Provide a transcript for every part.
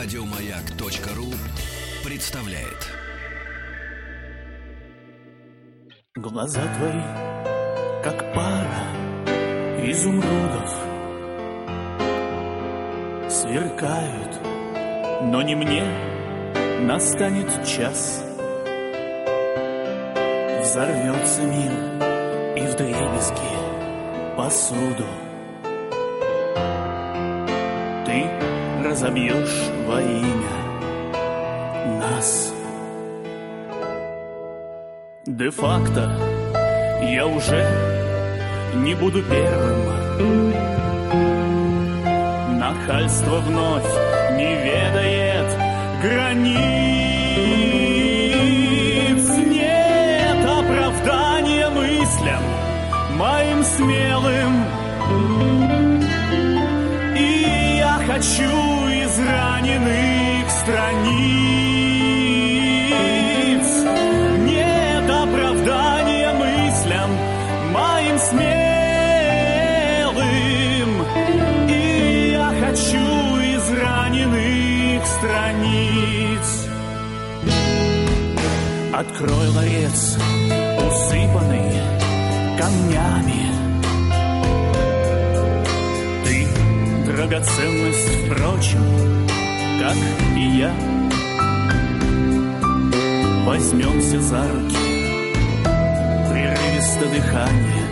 Радиомаяк.ру представляет. Глаза твои, как пара изумрудов, Сверкают, но не мне настанет час. Взорвется мир и вдребезги посуду. Разобьешь во имя нас. Де-факто я уже не буду первым. Нахальство вновь не ведает границ. Нет оправдания мыслям моим смелым. И я хочу из раненых страниц. Нет оправдания мыслям моим смелым. И я хочу из раненых страниц. Открой ларец, усыпанный камнями. Драгоценность, впрочем, как и я. Возьмемся за руки, прерывисто дыхание,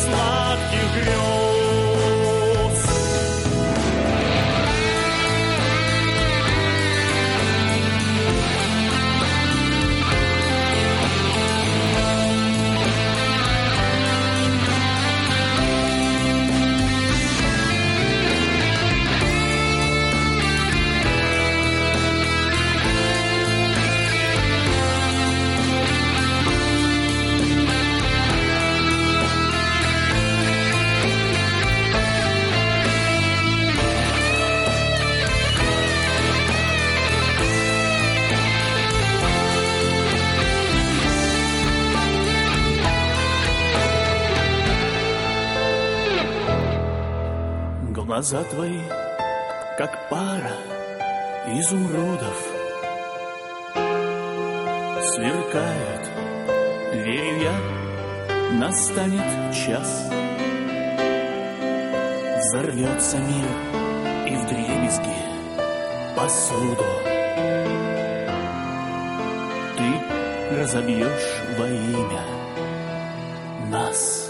stars. Глаза твои, как пара изумрудов, Сверкают, верю настанет час. Взорвется мир и вдребезги посуду. Ты разобьешь во имя нас.